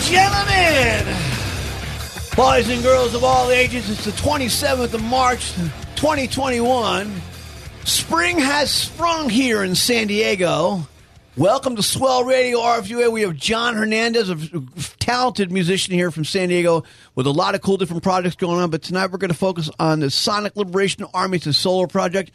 Gentlemen, boys and girls of all ages, it's the 27th of March, 2021. Spring has sprung here in San Diego. Welcome to Swell Radio RFUA. We have John Hernandez, a talented musician here from San Diego with a lot of cool different projects going on. But tonight we're going to focus on the Sonic Liberation Army's solo project.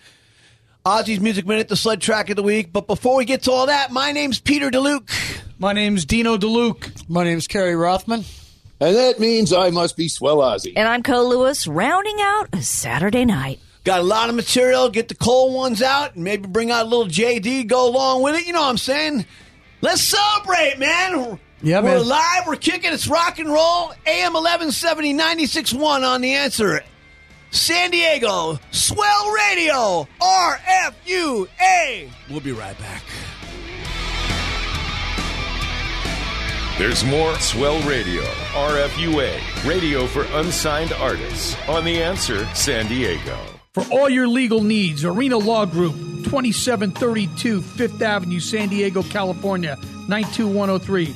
Ozzy's Music Minute, the sled track of the week. But before we get to all that, my name's Peter DeLuke. My name's Dino DeLuke. My name's Kerry Rothman. And that means I must be Swell Ozzy. And I'm Co Lewis, rounding out a Saturday night. Got a lot of material. Get the cold ones out and maybe bring out a little JD, go along with it. You know what I'm saying? Let's celebrate, man. Yeah, we're man. live. We're kicking. It's rock and roll. AM 1170 96.1 on the answer. San Diego, Swell Radio, RFUA. We'll be right back. There's more Swell Radio, RFUA, radio for unsigned artists, on The Answer San Diego. For all your legal needs, Arena Law Group, 2732 Fifth Avenue, San Diego, California, 92103.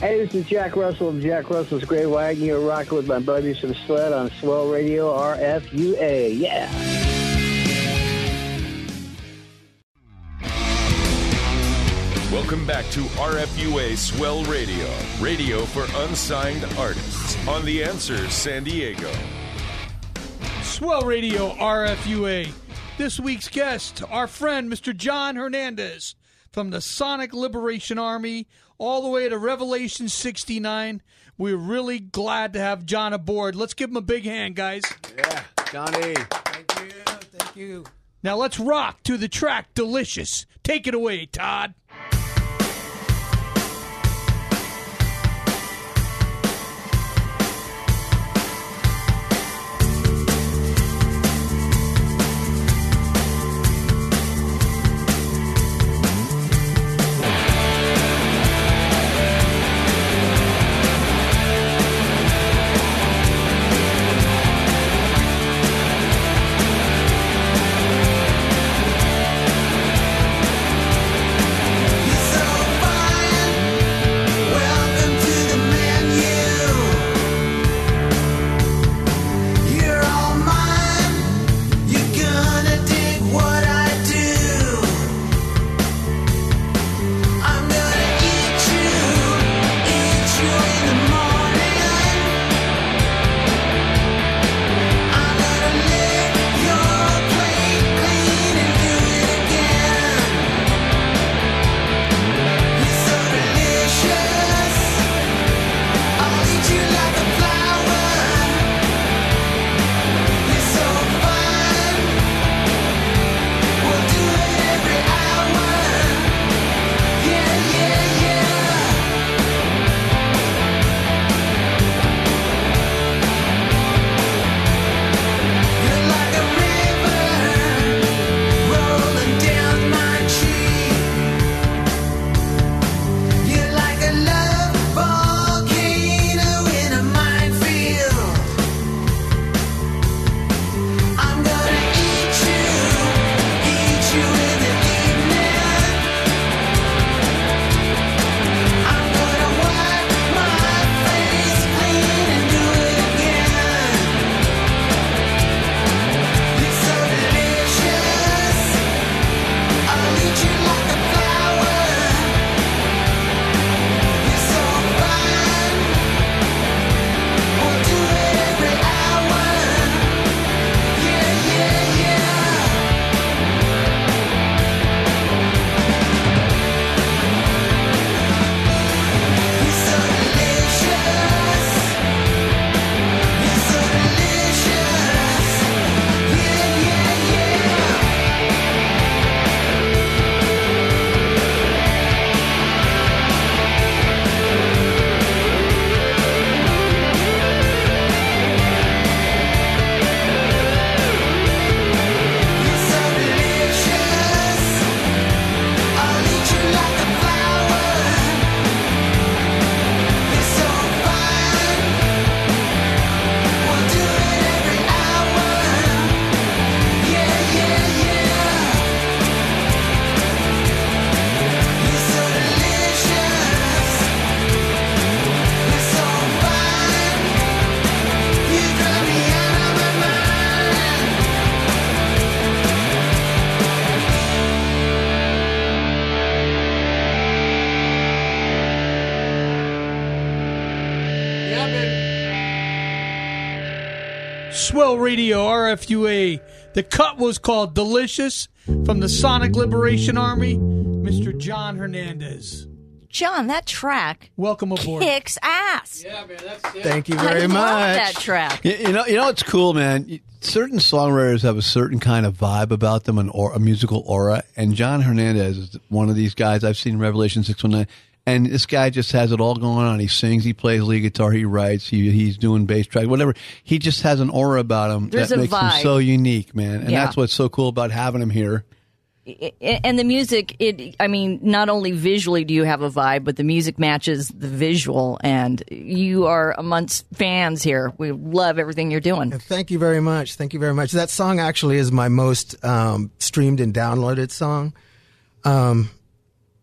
Hey, this is Jack Russell of Jack Russell's Great White. You're rocking with my buddies from Sled on Swell Radio RFUA. Yeah. Welcome back to RFUA Swell Radio, radio for unsigned artists, on The Answer San Diego. Swell Radio RFUA. This week's guest, our friend Mr. John Hernandez from the Sonic Liberation Army, all the way to Revelation 69. We're really glad to have John aboard. Let's give him a big hand, guys. Yeah, Johnny. Thank you. Thank you. Now let's rock to the track Delicious. Take it away, Todd. Radio, RFUA. The cut was called Delicious from the Sonic Liberation Army, Mr. John Hernandez. John, that track Welcome aboard. kicks ass. Yeah, man, that's it. Thank you very I very love much. that track. You, you know, you know what's cool, man. Certain songwriters have a certain kind of vibe about them, an or, a musical aura. And John Hernandez is one of these guys I've seen Revelation six one nine. And this guy just has it all going on. He sings, he plays lead guitar, he writes, he, he's doing bass track, whatever. He just has an aura about him There's that makes vibe. him so unique, man. And Yeah. that's what's so cool about having him here. and the music it i mean not only visually do you have a vibe but the music matches the visual and you are amongst fans here we love everything you're doing Thank you very much. Thank you very much. That song actually is my most um, streamed and downloaded song, um,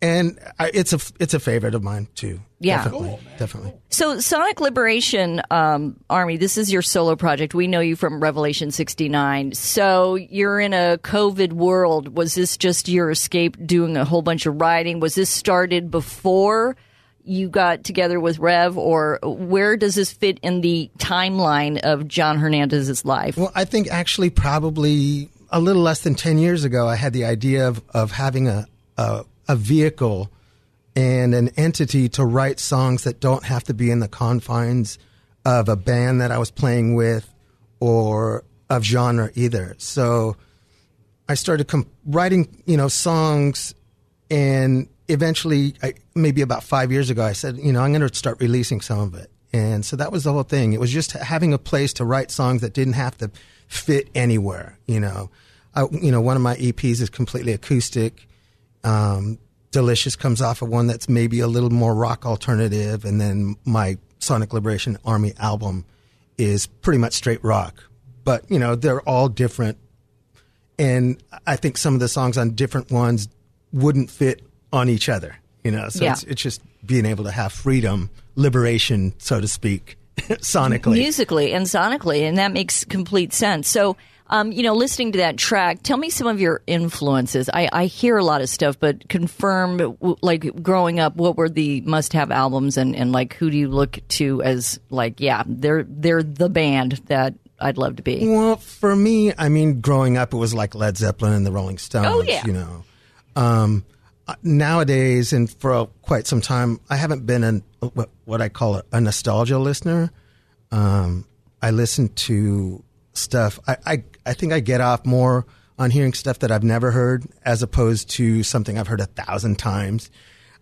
and I, it's a it's a favorite of mine too. Yeah. definitely, definitely. so sonic liberation um, army this is your solo project. We know you from revelation 69 so you're in a covid world. Was this just your escape doing a whole bunch of writing? Was this started before you got together with rev or where does this fit in the timeline of john hernandez's life? Well, I think actually probably a little less than 10 years ago, I had the idea of, of having a, a, a vehicle and an entity to write songs that don't have to be in the confines of a band that I was playing with or of genre either. So I started com- writing, you know, songs and eventually I, maybe about five years ago i said you know i'm going to start releasing some of it. And so that was the whole thing. It was just having a place to write songs that didn't have to fit anywhere you know. I, you know one of my eps is completely acoustic um, delicious comes off of one that's maybe a little more rock alternative and then my sonic liberation army album is pretty much straight rock but you know they're all different and I think some of the songs on different ones wouldn't fit on each other. You know, so Yeah. it's, it's just being able to have freedom, liberation, so to speak, sonically. musically and sonically, and that makes complete sense. So, um, you know, listening to that track, tell me some of your influences. I, I hear a lot of stuff, but confirm, like growing up, what were the must-have albums, and, and like who do you look to as like, yeah, they're they're the band that I'd love to be. Well, for me, I mean, growing up, it was like Led Zeppelin and the Rolling Stones. Oh, yeah. You know, um, uh, nowadays and for quite some time, I haven't been an, what, what I call a, a nostalgia listener. Um, I listen to stuff. I, I I think I get off more on hearing stuff that I've never heard as opposed to something I've heard a thousand times.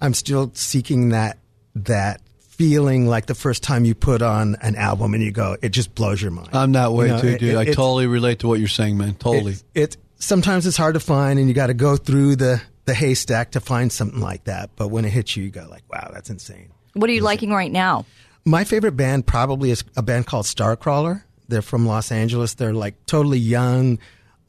I'm still seeking that that feeling like the first time you put on an album and you go, it just blows your mind. I'm that way You know, too, it- dude. it- I totally relate to what you're saying, man. Totally. it's, it's sometimes it's hard to find, and you got to go through the the haystack to find something like that. But when it hits you, you go like, "Wow, that's insane." What are you liking right now? My favorite band probably is a band called Starcrawler. They're from Los Angeles. They're like totally young,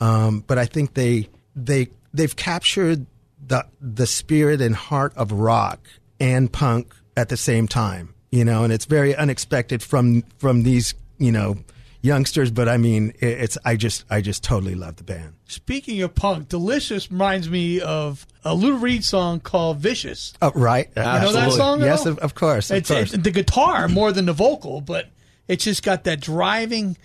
um, but I think they they they've captured the the spirit and heart of rock and punk at the same time. You know, and it's very unexpected from from these you know youngsters. But I mean, it, it's I just I just totally love the band. Speaking of punk, Delicious reminds me of a Lou Reed song called Vicious. Oh, right. You know that song? Yes, of, of course. Of It's, course. it's the guitar more than the vocal, but it's just got that driving.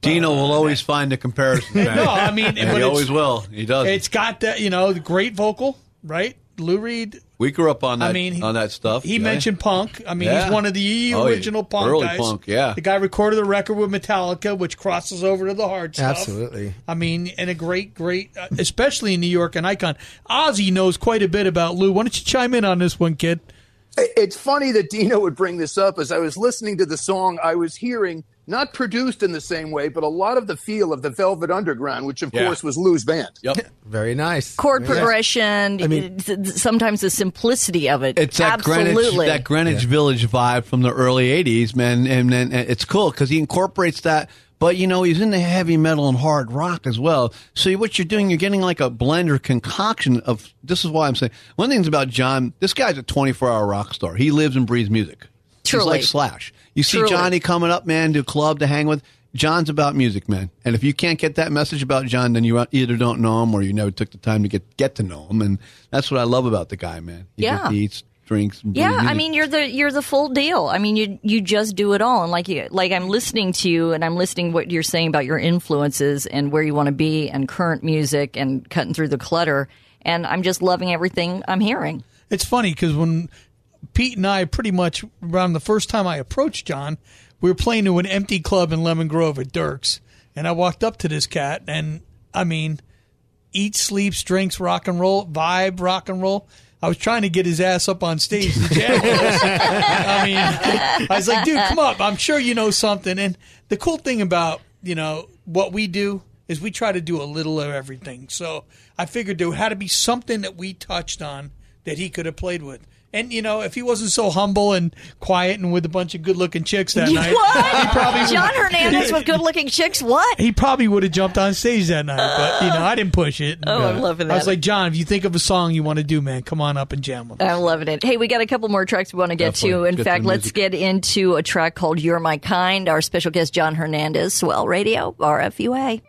Dino will always find the comparison. Man. No, I mean, And he always will. He does. It's got that, you know, the great vocal, right? Lou Reed. we grew up on that. I mean, he- on that stuff. He yeah. mentioned punk. I mean, Yeah. he's one of the Oh, yeah. original punk Early guys. punk, yeah. The guy recorded the record with Metallica, which crosses over to the hard stuff. Absolutely. I mean, and a great, great, uh, especially in New York, an icon. Ozzy knows quite a bit about Lou. Why don't you chime in on this one, kid? It's funny that Dino would bring this up. As I was listening to the song, I was hearing not produced in the same way, but a lot of the feel of the Velvet Underground, which of Yeah. course was Lou's band. Yep. Very nice. Chord Yeah. progression, I mean- sometimes the simplicity of it. It's that Absolutely. Greenwich, that Greenwich Village vibe from the early '80s, man, and then and it's cool because he incorporates that. But you know, he's in the heavy metal and hard rock as well. So what you're doing, you're getting like a blend or concoction of. This is why I'm saying one thing's about John. This guy's a 24 hour rock star. He lives and breathes music. Truly. He's like Slash. You see Truly. Johnny coming up, man, to a club to hang with. John's about music, man. And if you can't get that message about John, then you either don't know him or you never took the time to get get to know him. And that's what I love about the guy, man. He Yeah. just- he's drinks. And Yeah, I mean you're the you're the full deal. I mean you you just do it all, and like you like I'm listening to you, and I'm listening what you're saying about your influences and where you want to be, and current music, and cutting through the clutter, and I'm just loving everything I'm hearing. It's funny because when Pete and I pretty much around the first time I approached John, we were playing to an empty club in Lemon Grove at Dirk's, and I walked up to this cat, and I mean, eats, sleeps, drinks, rock and roll, vibe, rock and roll. I was trying to get his ass up on stage. I mean, I was like, dude, come up. I'm sure you know something. And the cool thing about, you know, what we do is we try to do a little of everything. So I figured there had to be something that we touched on that he could have played with. And you know, if he wasn't so humble and quiet and with a bunch of good-looking chicks that night, what? he probably would- John Hernandez with good-looking chicks. What? he probably would have jumped on stage that night. But you know, I didn't push it. Oh, I'm loving that. I was like, John, if you think of a song you want to do, man, come on up and jam with us. I'm loving it. Hey, we got a couple more tracks we want to get to. In Get fact, let's music. get into a track called "You're My Kind." Our special guest, John Hernandez, Swell Radio, RFUA.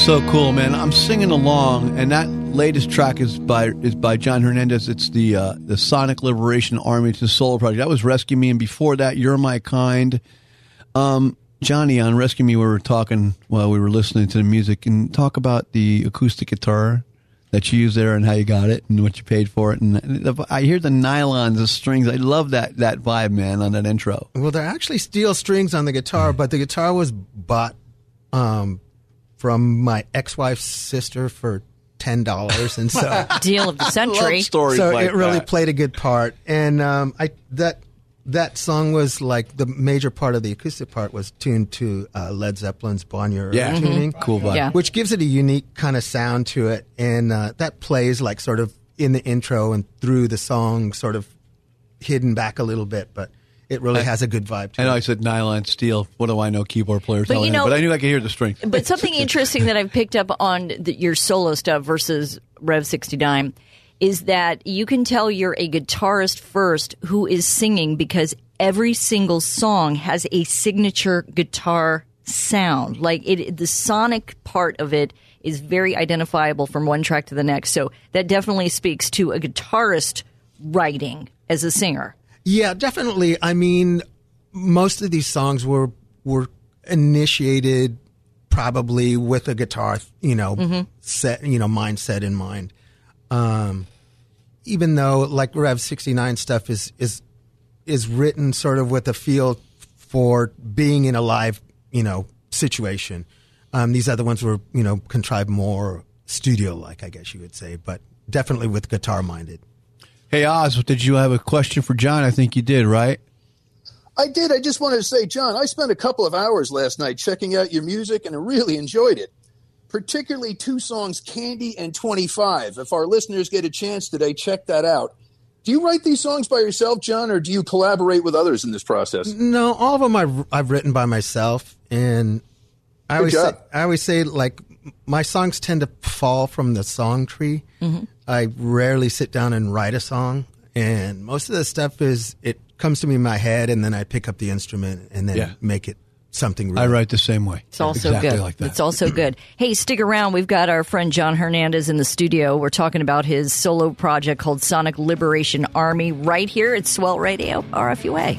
So cool, man! I'm singing along, and that latest track is by is by John Hernandez. It's the uh, the Sonic Liberation Army. It's a solo project. That was Rescue Me, and before that, You're My Kind. Um, Johnny on Rescue Me, we were talking while we were listening to the music, and talk about the acoustic guitar that you use there and how you got it and what you paid for it. And I hear the nylons, the strings. I love that that vibe, man, on that intro. Well, they're actually steel strings on the guitar, but the guitar was bought um, from my ex-wife's sister for ten dollars, and so Deal of the century. stories so like it really that. played a good part. And um, I that that song was like the major part of the acoustic part was tuned to uh, Led Zeppelin's Bron-Yr-Aur Yeah. Tuning, Cool vibe. Yeah. which gives it a unique kind of sound to it, and uh, that plays like sort of in the intro and through the song, sort of hidden back a little bit, but it really has a good vibe to I know it. I said nylon steel. What do I know? Keyboard players, But you know- but I knew I could hear the strings. But something interesting that I've picked up on the, your solo stuff versus Rev 69 is that you can tell you're a guitarist first who is singing because every single song has a signature guitar sound. Like it, the sonic part of it is very identifiable from one track to the next. So that definitely speaks to a guitarist writing as a singer. Yeah, definitely. I mean, most of these songs were were initiated probably with a guitar, you know, set, you know, mindset in mind. Um, even though like Rev 69 stuff is is is written sort of with a feel for being in a live, you know, situation. Um, these other ones were, you know, contrived more studio like, I guess you would say, but definitely with guitar minded. Hey Oz, did you have a question for John? I think you did, right? I did. I just wanted to say, John, I spent a couple of hours last night checking out your music and I really enjoyed it. Particularly two songs, Candy and 25. If our listeners get a chance today, check that out. Do you write these songs by yourself, John, or do you collaborate with others in this process? No, all of them I've, I've written by myself, and I Good always say. I always say like my songs tend to fall from the song tree. Mm-hmm. I rarely sit down and write a song, and most of the stuff is it comes to me in my head, and then I pick up the instrument and then Yeah. make it something. Real. I write the same way. It's also exactly good. like that. It's also good. Hey, stick around. We've got our friend John Hernandez in the studio. We're talking about his solo project called Sonic Liberation Army right here at Swell Radio, RFUA.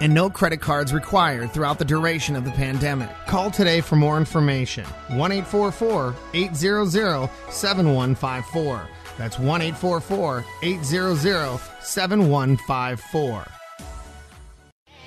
and no credit cards required throughout the duration of the pandemic. Call today for more information. 1 844 800 7154. That's 1 844 800 7154.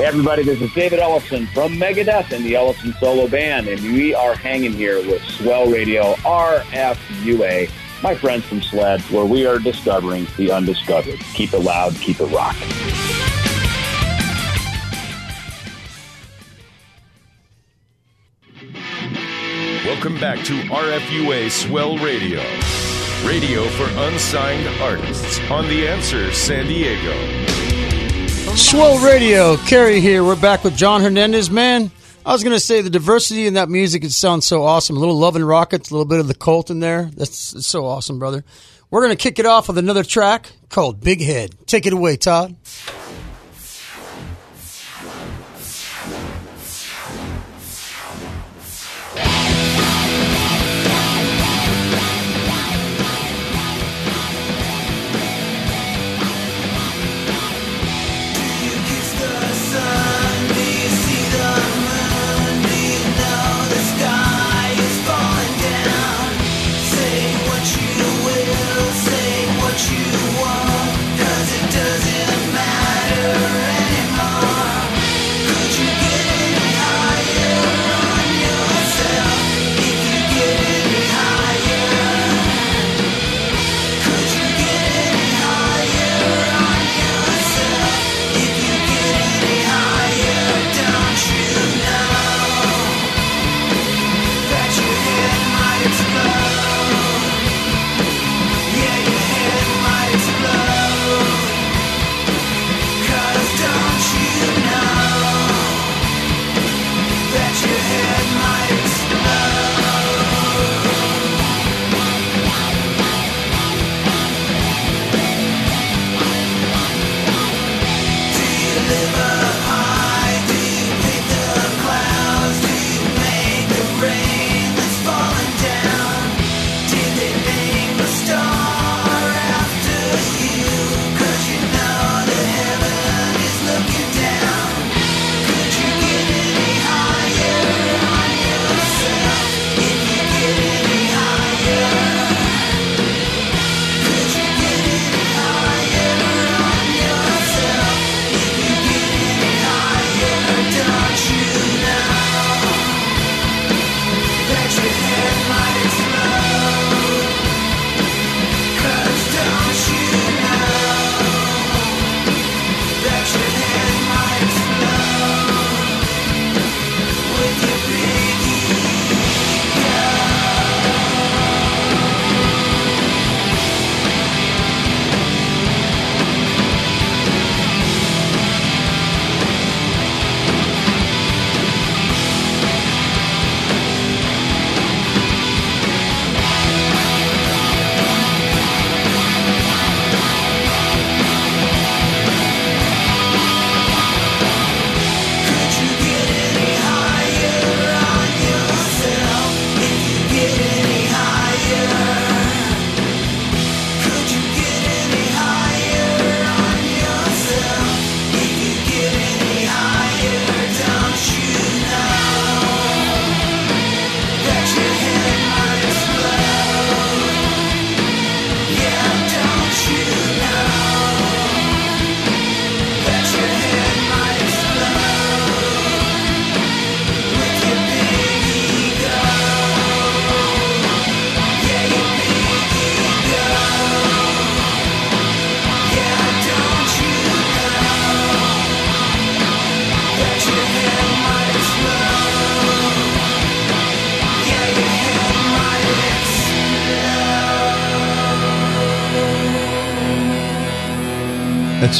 Hey everybody, this is David Ellefson from Megadeth and the Ellefson Solo Band, and we are hanging here with Swell Radio RFUA, my friends from SLED, where we are discovering the undiscovered. Keep it loud, keep it rocking. Welcome back to RFUA Swell Radio, radio for unsigned artists. On the answer, San Diego. Swell Radio, Kerry here. We're back with John Hernandez. Man, I was going to say the diversity in that music, it sounds so awesome. A little Love and Rockets, a little bit of the Cult in there. That's it's so awesome, brother. We're going to kick it off with another track called Big Head. Take it away, Todd.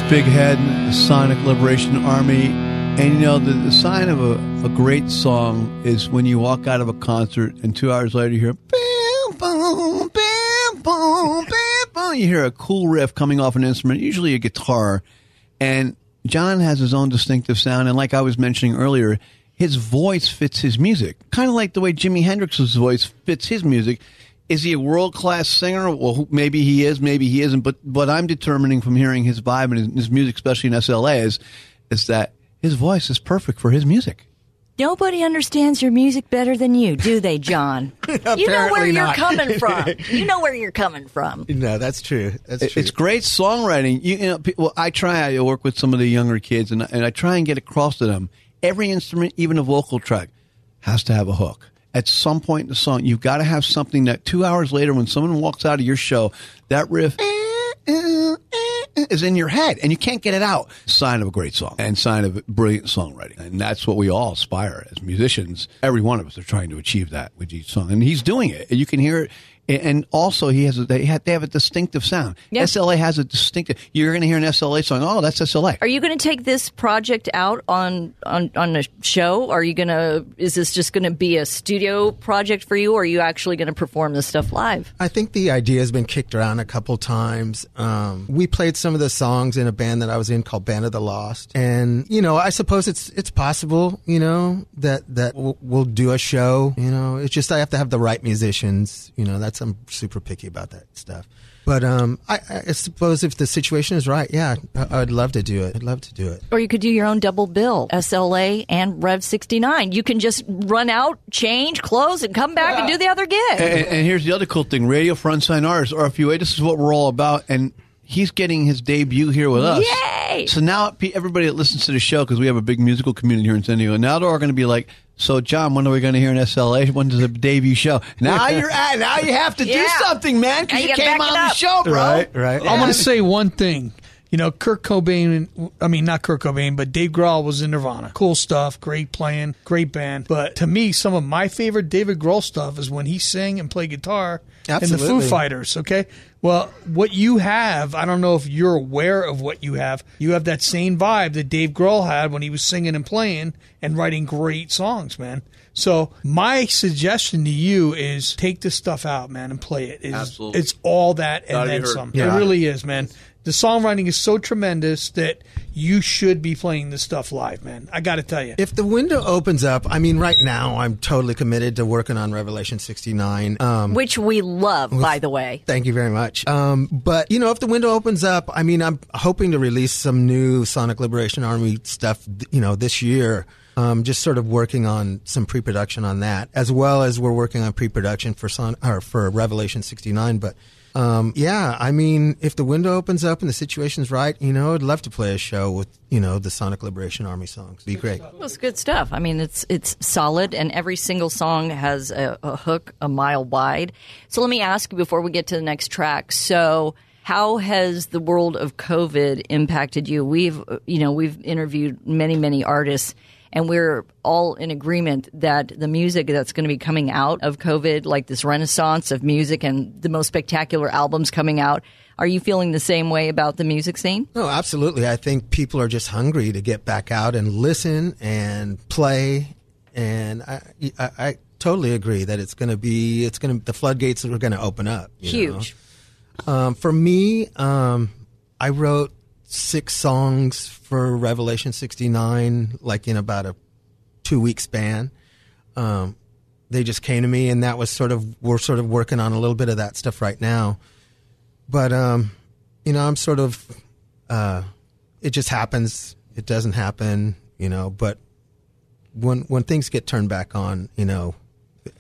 Big Head, the Sonic Liberation Army. And you know, the, the sign of a, a great song is when you walk out of a concert and two hours later you hear, bam, boom, bam, boom, bam, boom. You hear a cool riff coming off an instrument, usually a guitar. And John has his own distinctive sound. And like I was mentioning earlier, his voice fits his music. Kind of like the way Jimi Hendrix's voice fits his music. Is he a world class singer? Well, maybe he is, maybe he isn't. But what I'm determining from hearing his vibe and his, his music, especially in SLA, is, is that his voice is perfect for his music. Nobody understands your music better than you, do they, John? you know where Apparently you're not. coming from. You know where you're coming from. No, that's true. That's true. It's great songwriting. You, you know, pe- well, I try. I work with some of the younger kids, and, and I try and get across to them. Every instrument, even a vocal track, has to have a hook. At some point in the song, you've got to have something that two hours later, when someone walks out of your show, that riff is in your head, and you can't get it out. Sign of a great song, and sign of brilliant songwriting, and that's what we all aspire as musicians. Every one of us are trying to achieve that with each song, and he's doing it. You can hear it. And also, he has a, they have, they have a distinctive sound. Yeah. SLA has a distinctive. You're going to hear an SLA song. Oh, that's SLA. Are you going to take this project out on on on a show? Are you going to? Is this just going to be a studio project for you, or are you actually going to perform this stuff live? I think the idea has been kicked around a couple times. Um, we played some of the songs in a band that I was in called Band of the Lost, and you know, I suppose it's it's possible, you know, that that we'll, we'll do a show. You know, it's just I have to have the right musicians. You know, that's I'm super picky about that stuff. But um, I, I suppose if the situation is right, yeah, I, I'd love to do it. I'd love to do it. Or you could do your own double bill, SLA and Rev 69. You can just run out, change, close, and come back and do the other gig. And, and here's the other cool thing: Radio for Unsigned Artists, RFUA. This is what we're all about, and he's getting his debut here with us. Yay! So now everybody that listens to the show, because we have a big musical community here in San Diego, now they're all going to be like, "So, John, when are we going to hear an SLA? When does the debut show?" Now you're at. Now you have to do something, man, because you you came on it the show, bro. Right, right. I'm going to say one thing. You know, Kurt Cobain, I mean, not Kurt Cobain, but Dave Grohl was in Nirvana. Cool stuff, great playing, great band. But to me, some of my favorite David Grohl stuff is when he sang and played guitar in the Foo Fighters, okay? Well, what you have, I don't know if you're aware of what you have. You have that same vibe that Dave Grohl had when he was singing and playing and writing great songs, man. So my suggestion to you is take this stuff out, man, and play it. It's, Absolutely. it's all that and Gotta then some. Yeah. It really is, man. The songwriting is so tremendous that you should be playing this stuff live, man. I got to tell you. If the window opens up, I mean, right now I'm totally committed to working on Revelation 69. Um, Which we love, by the way. Thank you very much. Um, but you know, if the window opens up, I mean, I'm hoping to release some new Sonic Liberation Army stuff. You know, this year. Um, just sort of working on some pre-production on that, as well as we're working on pre-production for Son or for Revelation 69. But um, yeah, I mean, if the window opens up and the situation's right, you know, I'd love to play a show with you know the Sonic Liberation Army songs. Be great. Well, it's good stuff. I mean, it's it's solid, and every single song has a, a hook a mile wide. So let me ask you before we get to the next track. So, how has the world of COVID impacted you? We've you know we've interviewed many many artists. And we're all in agreement that the music that's going to be coming out of COVID, like this renaissance of music and the most spectacular albums coming out, are you feeling the same way about the music scene? No, absolutely. I think people are just hungry to get back out and listen and play, and I, I, I totally agree that it's going to be it's going to the floodgates are going to open up. you know. Huge. Um, for me, um, I wrote six songs for Revelation 69, like in about a two week span. Um, they just came to me, and that was sort of we're sort of working on a little bit of that stuff right now. But um, you know, I'm sort of uh, it just happens. It doesn't happen, you know. But when when things get turned back on, you know,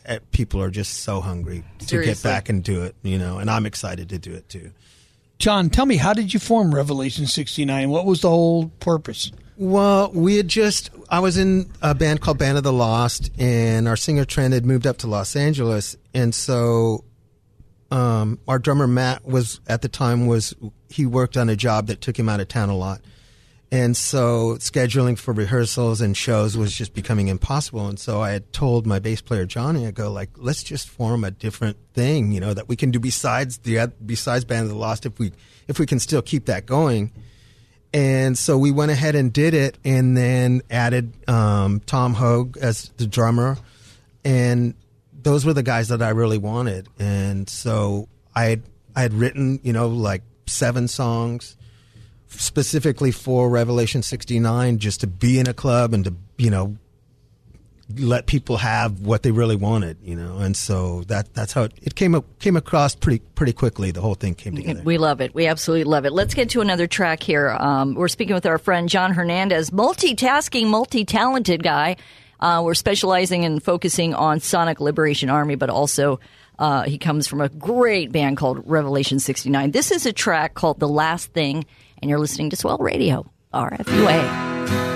eh, people are just so hungry to get back and do it, you know. And I'm excited to do it too. John, tell me, how did you form Revelation 69? What was the whole purpose? Well, we had just, I was in a band called Band of the Lost, and our singer Trent had moved up to Los Angeles. And so um, our drummer Matt was, at the time, was, he worked on a job that took him out of town a lot. And so scheduling for rehearsals and shows was just becoming impossible. And so I had told my bass player Johnny, I go like, let's just form a different thing, you know, that we can do besides the besides Band of the Lost if we if we can still keep that going. and so we went ahead and did it, and then added um, Tom Hogue as the drummer, and those were the guys that I really wanted. And so I I had written, you know, like seven songs specifically for Revelation 69 just to be in a club and to, you know, let people have what they really wanted, you know. And so that that's how it, it came up, came across pretty pretty quickly. The whole thing came together. We love it. We absolutely love it. Let's get to another track here. Um, we're speaking with our friend John Hernandez, multitasking, multi talented guy. Uh, we're specializing and focusing on Sonic Liberation Army, but also uh, he comes from a great band called Revelation 69. This is a track called The Last Thing, and you're listening to Swell Radio, RFUA.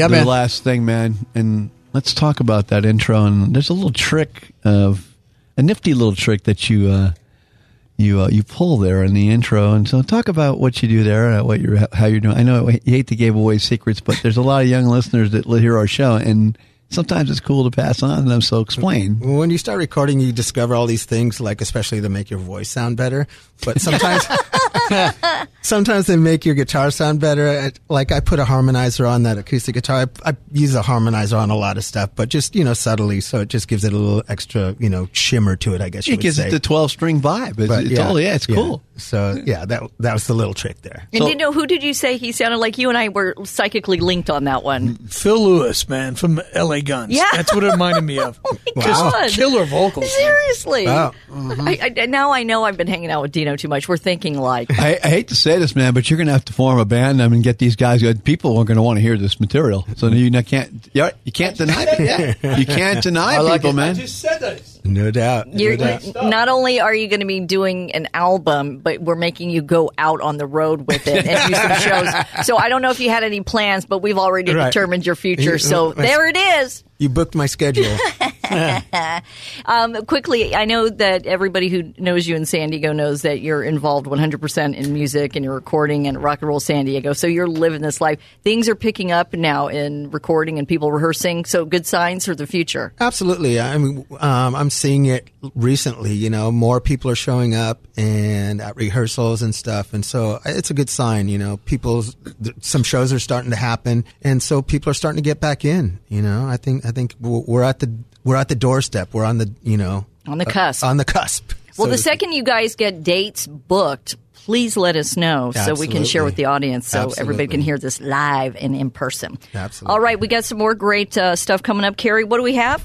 Yeah, the man. last thing, man. And let's talk about that intro. And there's a little trick of a nifty little trick that you uh, you uh, you pull there in the intro. And so, talk about what you do there, uh, what you're how you're doing. I know you hate to give away secrets, but there's a lot of young listeners that hear our show, and sometimes it's cool to pass on to them. So, explain. When you start recording, you discover all these things, like especially to make your voice sound better. But sometimes, sometimes they make your guitar sound better. Like I put a harmonizer on that acoustic guitar. I, I use a harmonizer on a lot of stuff, but just you know subtly, so it just gives it a little extra you know shimmer to it. I guess you It gives say. it the 12 string vibe. It's, But it's all yeah, it's cool. So yeah, that that was the little trick there. And you know, who did you say he sounded like? You and I were psychically linked on that one. Phil Lewis, man, from L.A. Guns. Yeah. that's what it reminded me of. Oh God. Just killer vocals. Seriously. Wow. I, I, now I know I've been hanging out with Dino too much. We're thinking like, I, I hate to say this, man, but you're going to have to form a band. I mean, get these guys. Good. People are going to want to hear this material, so you not- can't. You you can't deny it. Yeah. You can't deny people, man. said that. No doubt. you're, no doubt. not only are you going to be doing an album, but we're making you go out on the road with it and do some shows. So I don't know if you had any plans, but we've already Right. determined your future. So there it is. You booked my schedule. Um, quickly, I know that everybody who knows you in San Diego knows that you're involved 100% in music and you're recording and rock and roll San Diego. So you're living this life. Things are picking up now in recording and people rehearsing. So good signs for the future. Absolutely. I mean, um, I'm seeing it recently. You know, more people are showing up and at rehearsals and stuff, and so it's a good sign. You know, people's some shows are starting to happen, and so people are starting to get back in. You know, I think I think we're at the we're at the doorstep. We're on the you know On the cusp. on the cusp. Well, so the second you guys get dates booked, please let us know so we can share with the audience so everybody can hear this live and in person. Absolutely. All right, we got some more great uh, stuff coming up. Carrie, what do we have?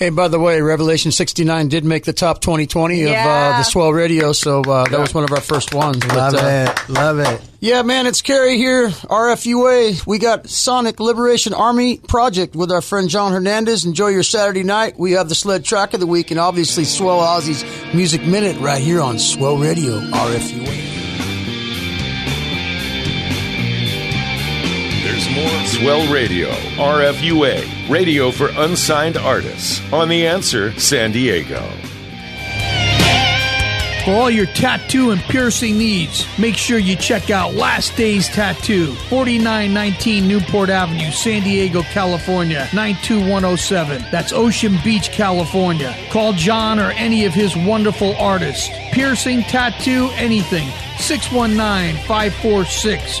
Hey, by the way, Revelation 69 did make the top 2020 of uh, the Swell Radio, so uh, that was one of our first ones. But, Love uh, it. Love it. Yeah, man, it's Kerry here, RFUA. We got Sonic Liberation Army Project with our friend John Hernandez. Enjoy your Saturday night. We have the sled track of the week and obviously Swell Ozzy's Music Minute right here on Swell Radio, RFUA. More Swell Radio, RFUA, radio for unsigned artists on The Answer San Diego. For all your tattoo and piercing needs, make sure you check out Last Days Tattoo, 4919 Newport Avenue, San Diego, California, 92107. That's Ocean Beach, California. Call John or any of his wonderful artists. Piercing, tattoo, anything. 619 546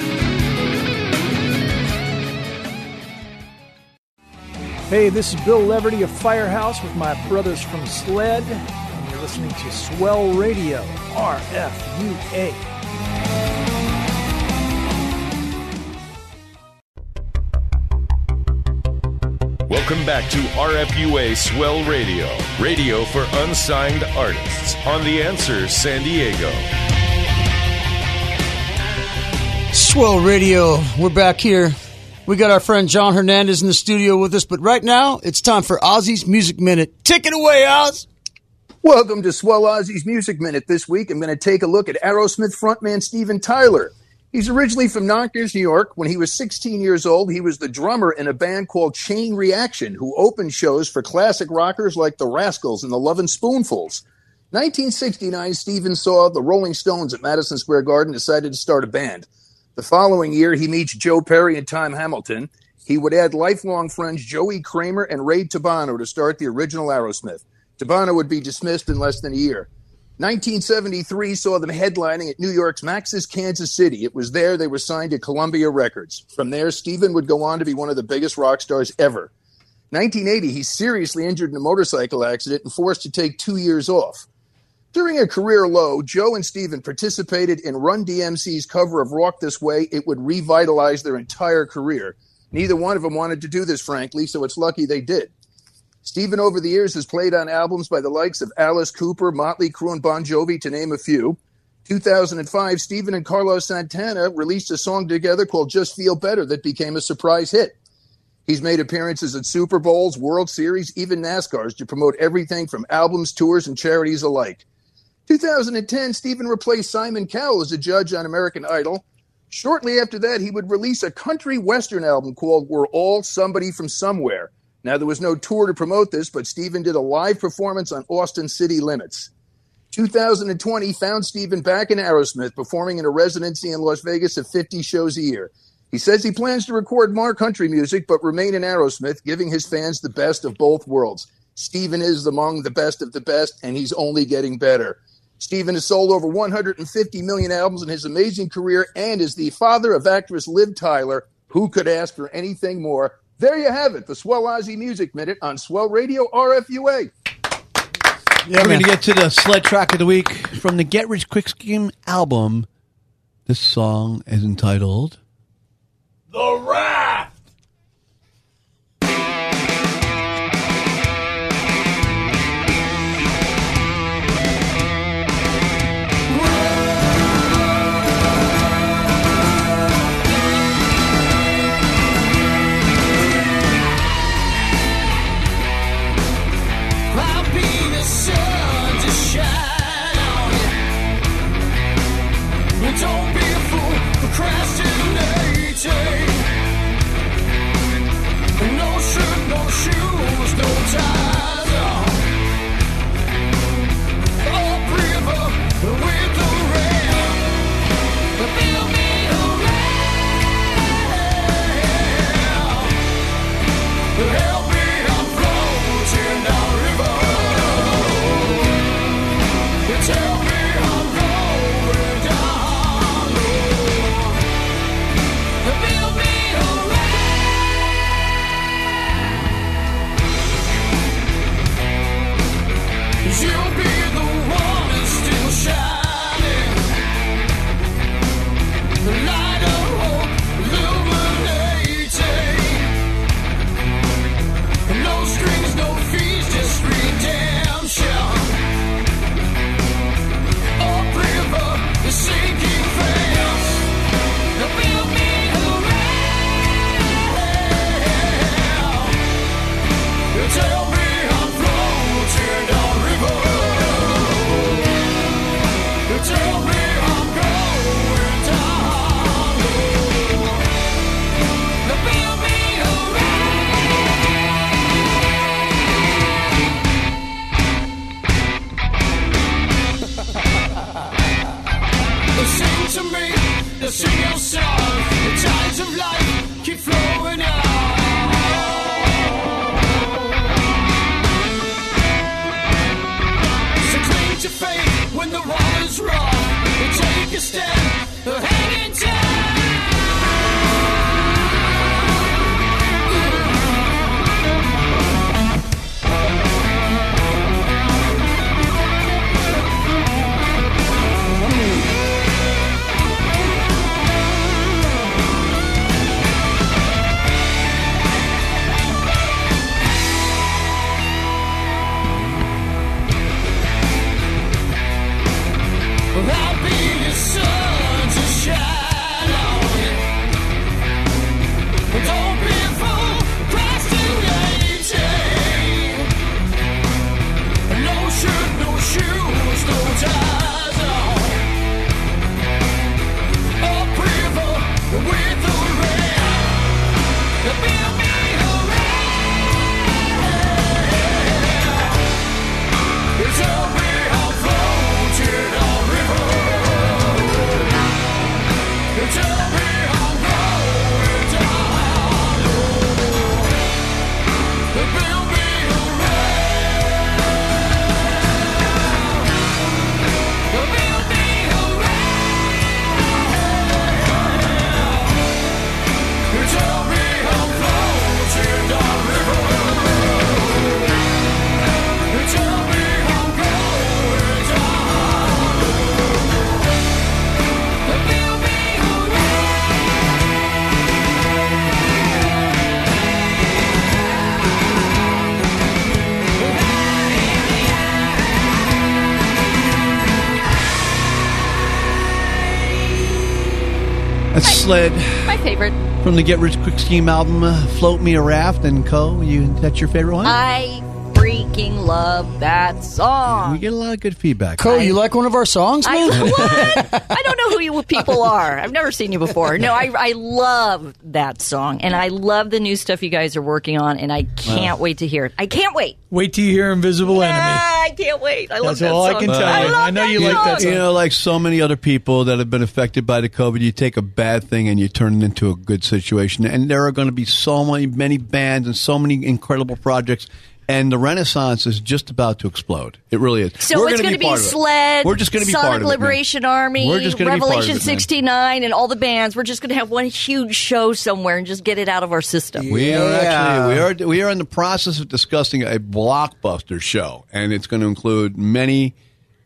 Hey, this is Bill Leverty of Firehouse with my brothers from Sled, and you're listening to Swell Radio, RFUA. Welcome back to RFUA Swell Radio, radio for unsigned artists on The Answer San Diego. Swell Radio, we're back here. We got our friend John Hernandez in the studio with us, but right now it's time for Ozzy's Music Minute. Take it away, Oz. Welcome to Swell Ozzy's Music Minute. This week, I'm going to take a look at Aerosmith frontman Steven Tyler. He's originally from Yonkers, New York. When he was 16 years old, he was the drummer in a band called Chain Reaction, who opened shows for classic rockers like the Rascals and the Lovin' Spoonfuls. 1969, Steven saw the Rolling Stones at Madison Square Garden, decided to start a band. The following year, he meets Joe Perry and Tom Hamilton. He would add lifelong friends Joey Kramer and Ray Tabano to start the original Aerosmith. Tabano would be dismissed in less than a year. 1973 saw them headlining at New York's Max's Kansas City. It was there they were signed to Columbia Records. From there, Steven would go on to be one of the biggest rock stars ever. 1980, he's seriously injured in a motorcycle accident and forced to take two years off. During a career low, Joe and Steven participated in Run DMC's cover of Rock This Way. It would revitalize their entire career. Neither one of them wanted to do this, frankly, so it's lucky they did. Steven, over the years, has played on albums by the likes of Alice Cooper, Motley Crue, and Bon Jovi, to name a few. 2005, Steven and Carlos Santana released a song together called Just Feel Better that became a surprise hit. He's made appearances at Super Bowls, World Series, even NASCARs to promote everything from albums, tours, and charities alike. 2010, Steven replaced Simon Cowell as a judge on American Idol. Shortly after that, he would release a country western album called We're All Somebody from Somewhere. Now, there was no tour to promote this, but Steven did a live performance on Austin City Limits. 2020 found Steven back in Aerosmith, performing in a residency in Las Vegas of 50 shows a year. He says he plans to record more country music, but remain in Aerosmith, giving his fans the best of both worlds. Steven is among the best of the best, and he's only getting better. Steven has sold over 150 million albums in his amazing career and is the father of actress Liv Tyler. Who could ask for anything more? There you have it, the Swell Ozzy Music Minute on Swell Radio RFUA. We're going to get to the sled track of the week from the Get Rich Quick Scheme album. This song is entitled The Raft. Sled My favorite. from the Get Rich Quick Scheme album, uh, "Float Me a Raft" and Co. You that's your favorite one? I that song. we get a lot of good feedback. Co, you like one of our songs, I, what? I don't know who you people are. I've never seen you before. No, I, I love that song, and I love the new stuff you guys are working on, and I can't wait to hear it. I can't wait. Wait till you hear Invisible Enemy. Ah, I can't wait. I love That's that all I song. can tell I you. love I know you that like that song. You know, like so many other people that have been affected by the COVID, you take a bad thing and you turn it into a good situation. And there are going to be so many, many bands and so many incredible projects. And the Renaissance is just about to explode. It really is. So We're it's going to be, part of it. SLED, We're just going to be Sonic part of it. Liberation Army, We're just gonna be part of Revelation it, 69, and all the bands. We're just going to have one huge show somewhere and just get it out of our system. We are actually we are we are in the process of discussing a blockbuster show, and it's going to include many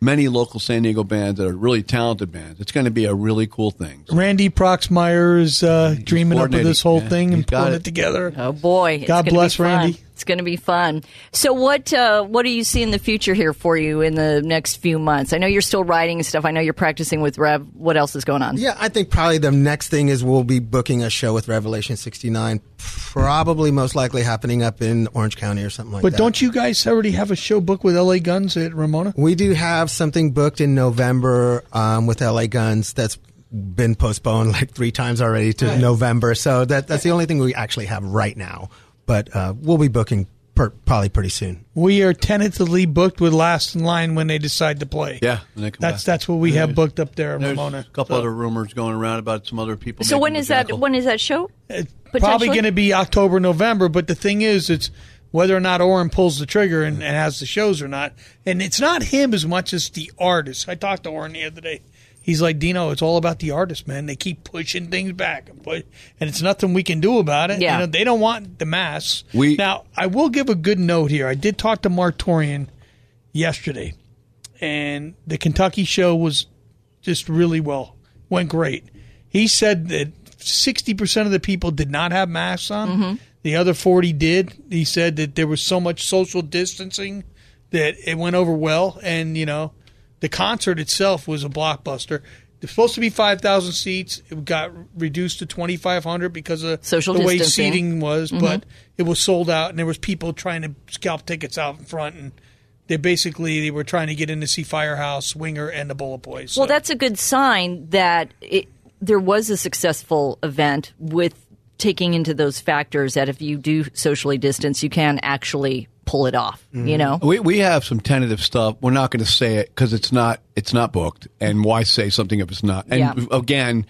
many local San Diego bands that are really talented bands. It's going to be a really cool thing. Randy Proxmire is uh, dreaming up of this whole Yeah, thing and got putting it. it together. Oh boy! God gonna bless be fun. Randy. It's going to be fun. So, what uh, what do you see in the future here for you in the next few months? I know you're still writing and stuff. I know you're practicing with Rev. What else is going on? Yeah, I think probably the next thing is we'll be booking a show with Revelation 69, probably most likely happening up in Orange County or something like But that. But don't you guys already have a show booked with LA Guns at Ramona? We do have something booked in November um, with LA Guns that's been postponed like three times already to November. So that that's the only thing we actually have right now. But uh, we'll be booking per, probably pretty soon. We are tentatively booked with Last in Line when they decide to play. Yeah, when they come That's back. that's what we have booked up there at There's Ramona. a couple So- other rumors going around about some other people. So making when the is that? Jackal. When is that show? Probably going to be October, November. But the thing is, it's whether or not Oren pulls the trigger and, and has the shows or not. And it's not him as much as the artist. I talked to Oren the other day. He's like, Dino, it's all about the artist, man. They keep pushing things back, and and it's nothing we can do about it. Yeah. You know, they don't want the mass. We- now, I will give a good note here. I did talk to Marq Torien yesterday, and the Kentucky show was just really well, went great. He said that 60% of the people did not have masks on. Mm-hmm. The other 40 did. He said that there was so much social distancing that it went over well. And, you know, the concert itself was a blockbuster. It's supposed to be 5,000 seats. It got reduced to 2,500 because of Social the way distancing. seating was, Mhm. but it was sold out, and there was people trying to scalp tickets out in front, and they basically they were trying to get in to see Firehouse, Winger, and the Bullet Boys. Well, that's a good sign that it, there was a successful event with taking into those factors that if you do socially distance, you can actually pull it off. You mm-hmm. know, We we have some tentative stuff. We're not going to say it because it's not it's not booked. And why say something if it's not? And Yeah. again,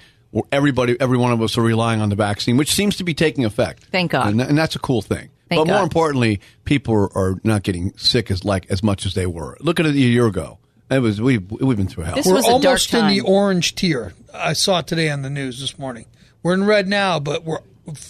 everybody, every one of us are relying on the vaccine, which seems to be taking effect. Thank God. and, and that's a cool thing. Thank but more God. importantly, people are, are not getting sick as like as much as they were. Look at it a year ago. It was we we've been through hell. This we're was almost in the orange tier. I saw it today on the news this morning. We're in red now, but we're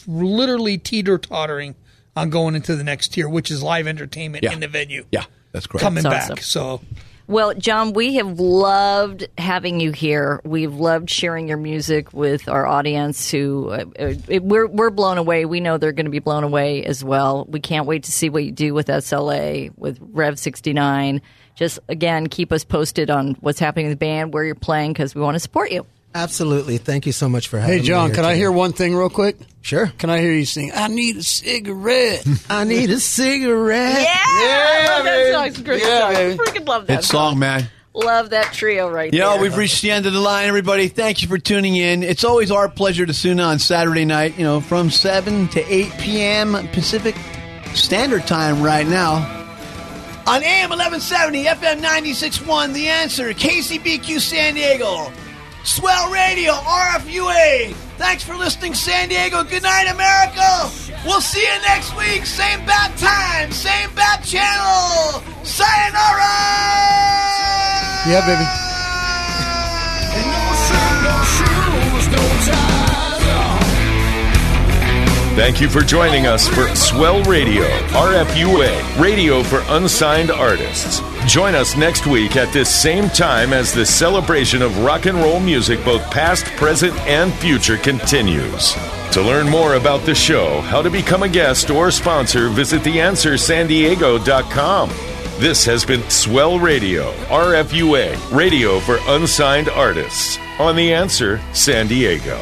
literally teeter tottering on going into the next tier, which is live entertainment Yeah. in the venue. yeah, that's correct. Coming That's back. awesome. So Well, John, we have loved having you here. We've loved sharing your music with our audience. Who uh, uh, we're we're blown away. We know they're going to be blown away as well. We can't wait to see what you do with SLA with Rev sixty nine. Just again, keep us posted on what's happening in the band, where you're playing, because we want to support you. Absolutely. Thank you so much for having me. Hey, me. John, here can I hear one thing real quick? Sure. Can I hear you sing, I need a cigarette? I need a cigarette. Yeah, I love that baby. song. It's a great Yeah, song. baby. Freaking love that It's song, man. Love that trio right there. Yeah, we've reached the end of the line, everybody. Thank you for tuning in. It's always our pleasure to tune on Saturday night, you know, from 7 to 8 p.m. Pacific Standard Time right now. On AM 1170, FM 96.1, The Answer, KCBQ San Diego, Swell Radio, RFUA. Thanks for listening, San Diego. Good night, America. We'll see you next week. Same bat time, same bat channel. Sayonara. Yeah, baby. Thank you for joining us for Swell Radio, RFUA, radio for unsigned artists. Join us next week at this same time as the celebration of rock and roll music, both past, present, and future, continues. To learn more about the show, how to become a guest or sponsor, visit theanswersandiego.com. This has been Swell Radio, RFUA, radio for unsigned artists on The Answer San Diego.